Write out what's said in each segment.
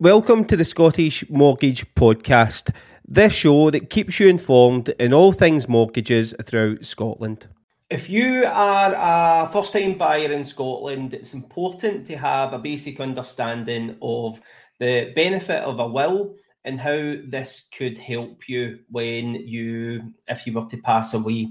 Welcome to the Scottish Mortgage Podcast, this show that keeps you informed in all things mortgages throughout Scotland. If you are a first time buyer in Scotland, it's important to have a basic understanding of the benefit of a will and how this could help you when you, if you were to pass away.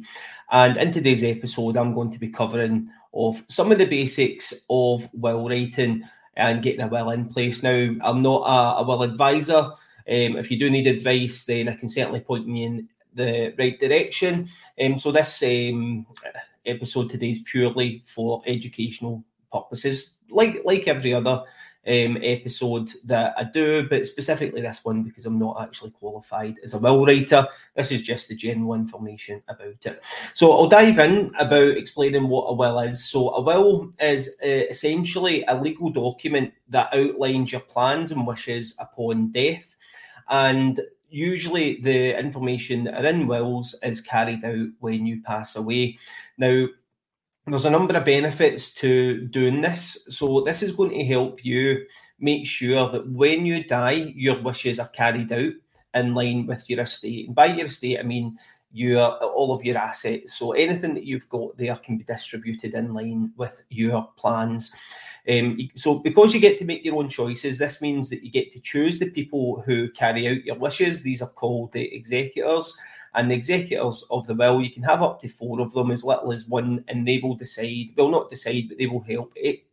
And in today's episode, I'm going to be covering of some of the basics of will writing and getting a will in place. Now, I'm not a, a will advisor. Um, if you do need advice, then I can certainly point you in the right direction. Um, so this um, episode today is purely for educational purposes, like like every other um, episode that I do, but specifically this one because I'm not actually qualified as a will writer. This is just the general information about it. So I'll dive in about explaining what a will is. So a will is uh, essentially a legal document that outlines your plans and wishes upon death. And usually the information that are in wills is carried out when you pass away. Now, there's a number of benefits to doing this. So, this is going to help you make sure that when you die, your wishes are carried out in line with your estate. And by your estate, I mean your all of your assets. So anything that you've got there can be distributed in line with your plans. Um, so because you get to make your own choices, this means that you get to choose the people who carry out your wishes. These are called the executors and the executors of the will, you can have up to four of them, as little as one, and they will decide, well, not decide, but they will help it,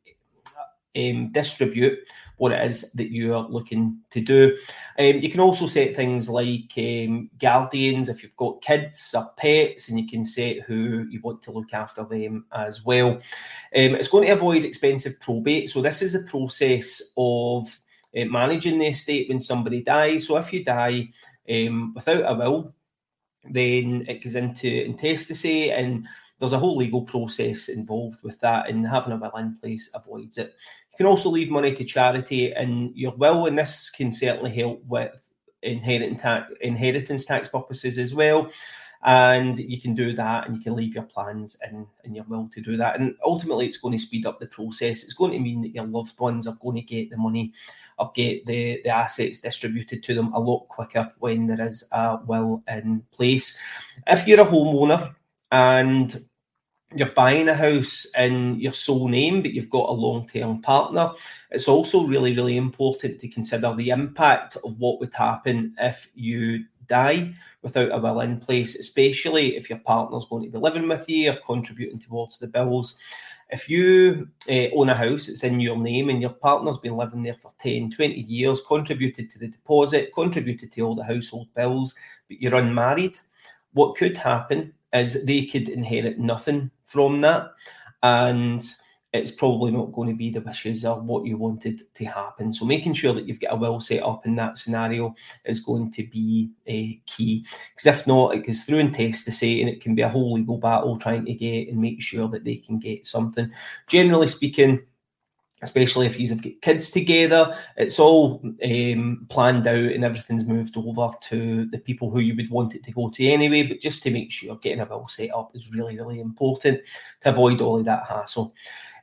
um, distribute what it is that you are looking to do. Um, you can also set things like um, guardians if you've got kids or pets, and you can set who you want to look after them as well. Um, it's going to avoid expensive probate. So, this is the process of uh, managing the estate when somebody dies. So, if you die um, without a will, then it goes into intestacy and there's a whole legal process involved with that and having a will in place avoids it. You can also leave money to charity and your will and this can certainly help with inheritance tax, inheritance tax purposes as well and you can do that and you can leave your plans in, in your will to do that. And ultimately it's going to speed up the process. It's going to mean that your loved ones are going to get the money or get the, the assets distributed to them a lot quicker when there is a will in place. If you're a homeowner and you're buying a house in your sole name, but you've got a long term partner, it's also really, really important to consider the impact of what would happen if you die without a will in place, especially if your partner's going to be living with you or contributing towards the bills. If you uh, own a house, it's in your name, and your partner's been living there for 10, 20 years, contributed to the deposit, contributed to all the household bills, but you're unmarried, what could happen is they could inherit nothing from that. And it's probably not going to be the wishes or what you wanted to happen. So making sure that you've got a will set up in that scenario is going to be a key. Because if not, it goes through and intestacy and it can be a whole legal battle trying to get and make sure that they can get something. Generally speaking, especially if you've got kids together, it's all um, planned out and everything's moved over to the people who you would want it to go to anyway. But just to make sure getting a will set up is really, really important to avoid all of that hassle.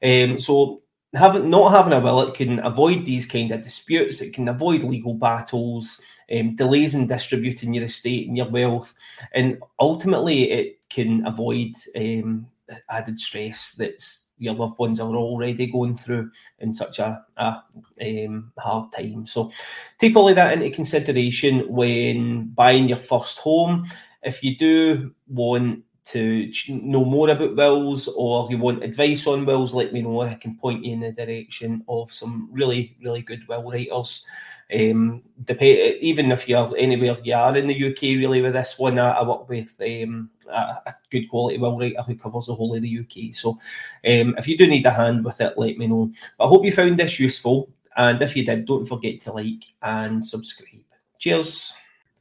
Um, so having not having a will, it can avoid these kind of disputes. It can avoid legal battles, um, delays in distributing your estate and your wealth, and ultimately it can avoid um, added stress that's your loved ones are already going through in such a, a um, hard time. So take all of that into consideration when buying your first home. If you do want to know more about wills or you want advice on wills, let me know. I can point you in the direction of some really, really good will writers. Um, even if you're anywhere you are in the UK, really, with this one, I, I work with um, a, a, good quality will writer who covers the whole of the UK. So um, if you do need a hand with it, let me know. But I hope you found this useful. And if you did, don't forget to like and subscribe. Cheers.